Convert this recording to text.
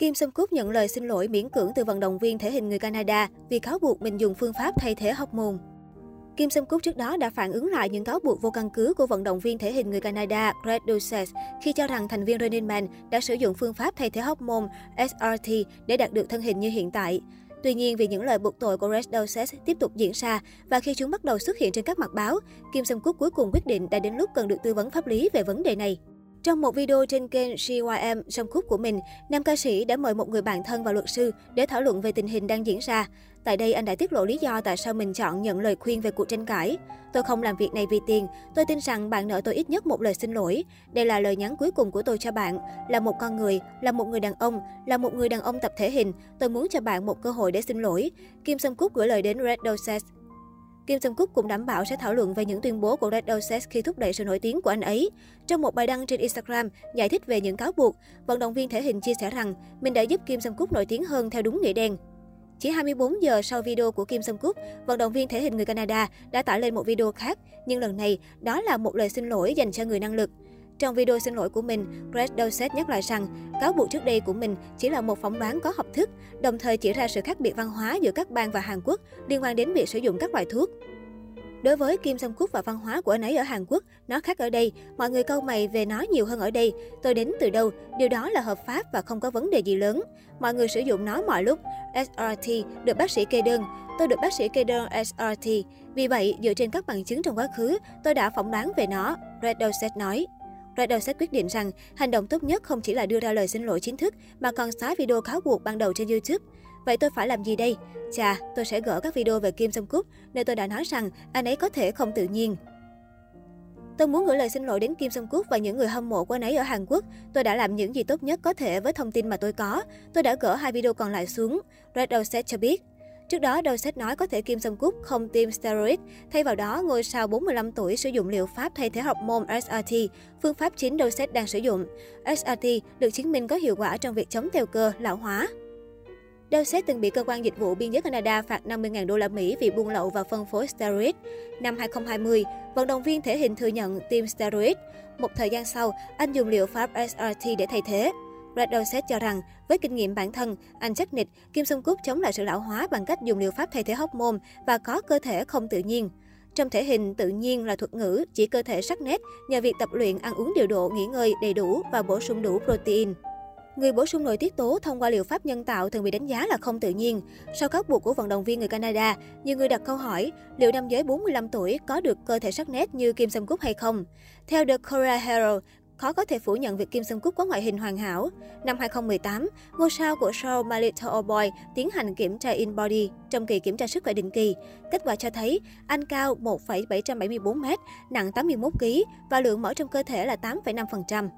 Kim Sâm Cúc nhận lời xin lỗi miễn cưỡng từ vận động viên thể hình người Canada vì cáo buộc mình dùng phương pháp thay thế hormone. Kim Sâm Cúc trước đó đã phản ứng lại những cáo buộc vô căn cứ của vận động viên thể hình người Canada Greg Doucette khi cho rằng thành viên Running Man đã sử dụng phương pháp thay thế hormone SRT để đạt được thân hình như hiện tại. Tuy nhiên, vì những lời buộc tội của Red Dulcet tiếp tục diễn ra và khi chúng bắt đầu xuất hiện trên các mặt báo, Kim Sâm Cúc cuối cùng quyết định đã đến lúc cần được tư vấn pháp lý về vấn đề này. Trong một video trên kênh GYM trong khúc của mình, nam ca sĩ đã mời một người bạn thân và luật sư để thảo luận về tình hình đang diễn ra. Tại đây, anh đã tiết lộ lý do tại sao mình chọn nhận lời khuyên về cuộc tranh cãi. Tôi không làm việc này vì tiền. Tôi tin rằng bạn nợ tôi ít nhất một lời xin lỗi. Đây là lời nhắn cuối cùng của tôi cho bạn. Là một con người, là một người đàn ông, là một người đàn ông tập thể hình. Tôi muốn cho bạn một cơ hội để xin lỗi. Kim sâm Cúc gửi lời đến Red Doses. Kim Jong Kook cũng đảm bảo sẽ thảo luận về những tuyên bố của Red Oasis khi thúc đẩy sự nổi tiếng của anh ấy. Trong một bài đăng trên Instagram giải thích về những cáo buộc, vận động viên thể hình chia sẻ rằng mình đã giúp Kim Jong Kook nổi tiếng hơn theo đúng nghĩa đen. Chỉ 24 giờ sau video của Kim Sung Cúc, vận động viên thể hình người Canada đã tải lên một video khác, nhưng lần này đó là một lời xin lỗi dành cho người năng lực. Trong video xin lỗi của mình, Greg Dowsett nhắc lại rằng cáo buộc trước đây của mình chỉ là một phỏng đoán có học thức, đồng thời chỉ ra sự khác biệt văn hóa giữa các bang và Hàn Quốc liên quan đến việc sử dụng các loại thuốc. Đối với Kim Song Cúc và văn hóa của anh ấy ở Hàn Quốc, nó khác ở đây. Mọi người câu mày về nó nhiều hơn ở đây. Tôi đến từ đâu? Điều đó là hợp pháp và không có vấn đề gì lớn. Mọi người sử dụng nó mọi lúc. SRT được bác sĩ kê đơn. Tôi được bác sĩ kê đơn SRT. Vì vậy, dựa trên các bằng chứng trong quá khứ, tôi đã phỏng đoán về nó, Red Dowsett nói. Red sẽ quyết định rằng hành động tốt nhất không chỉ là đưa ra lời xin lỗi chính thức mà còn xóa video cáo buộc ban đầu trên YouTube. Vậy tôi phải làm gì đây? Chà, tôi sẽ gỡ các video về Kim Song Cúc, nơi tôi đã nói rằng anh ấy có thể không tự nhiên. Tôi muốn gửi lời xin lỗi đến Kim Song Cúc và những người hâm mộ của anh ấy ở Hàn Quốc. Tôi đã làm những gì tốt nhất có thể với thông tin mà tôi có. Tôi đã gỡ hai video còn lại xuống. Red sẽ cho biết. Trước đó, Dowsett nói có thể Kim Song Cúc không tiêm steroid. Thay vào đó, ngôi sao 45 tuổi sử dụng liệu pháp thay thế hormone SRT, phương pháp chính Dowsett đang sử dụng. SRT được chứng minh có hiệu quả trong việc chống teo cơ, lão hóa. Dowsett từng bị cơ quan dịch vụ biên giới Canada phạt 50.000 đô la Mỹ vì buôn lậu và phân phối steroid. Năm 2020, vận động viên thể hình thừa nhận tiêm steroid. Một thời gian sau, anh dùng liệu pháp SRT để thay thế. Brad Dorset cho rằng, với kinh nghiệm bản thân, anh chắc nịch Kim Sung Cúc chống lại sự lão hóa bằng cách dùng liệu pháp thay thế hóc môn và có cơ thể không tự nhiên. Trong thể hình, tự nhiên là thuật ngữ chỉ cơ thể sắc nét nhờ việc tập luyện, ăn uống điều độ, nghỉ ngơi đầy đủ và bổ sung đủ protein. Người bổ sung nội tiết tố thông qua liệu pháp nhân tạo thường bị đánh giá là không tự nhiên. Sau các buộc của vận động viên người Canada, nhiều người đặt câu hỏi liệu nam giới 45 tuổi có được cơ thể sắc nét như Kim Sung Cúc hay không. Theo The Korea Herald, khó có thể phủ nhận việc Kim Sung Cúc có ngoại hình hoàn hảo. Năm 2018, ngôi sao của show My Little Old Boy tiến hành kiểm tra in body trong kỳ kiểm tra sức khỏe định kỳ. Kết quả cho thấy anh cao 1,774m, nặng 81kg và lượng mỡ trong cơ thể là 8,5%.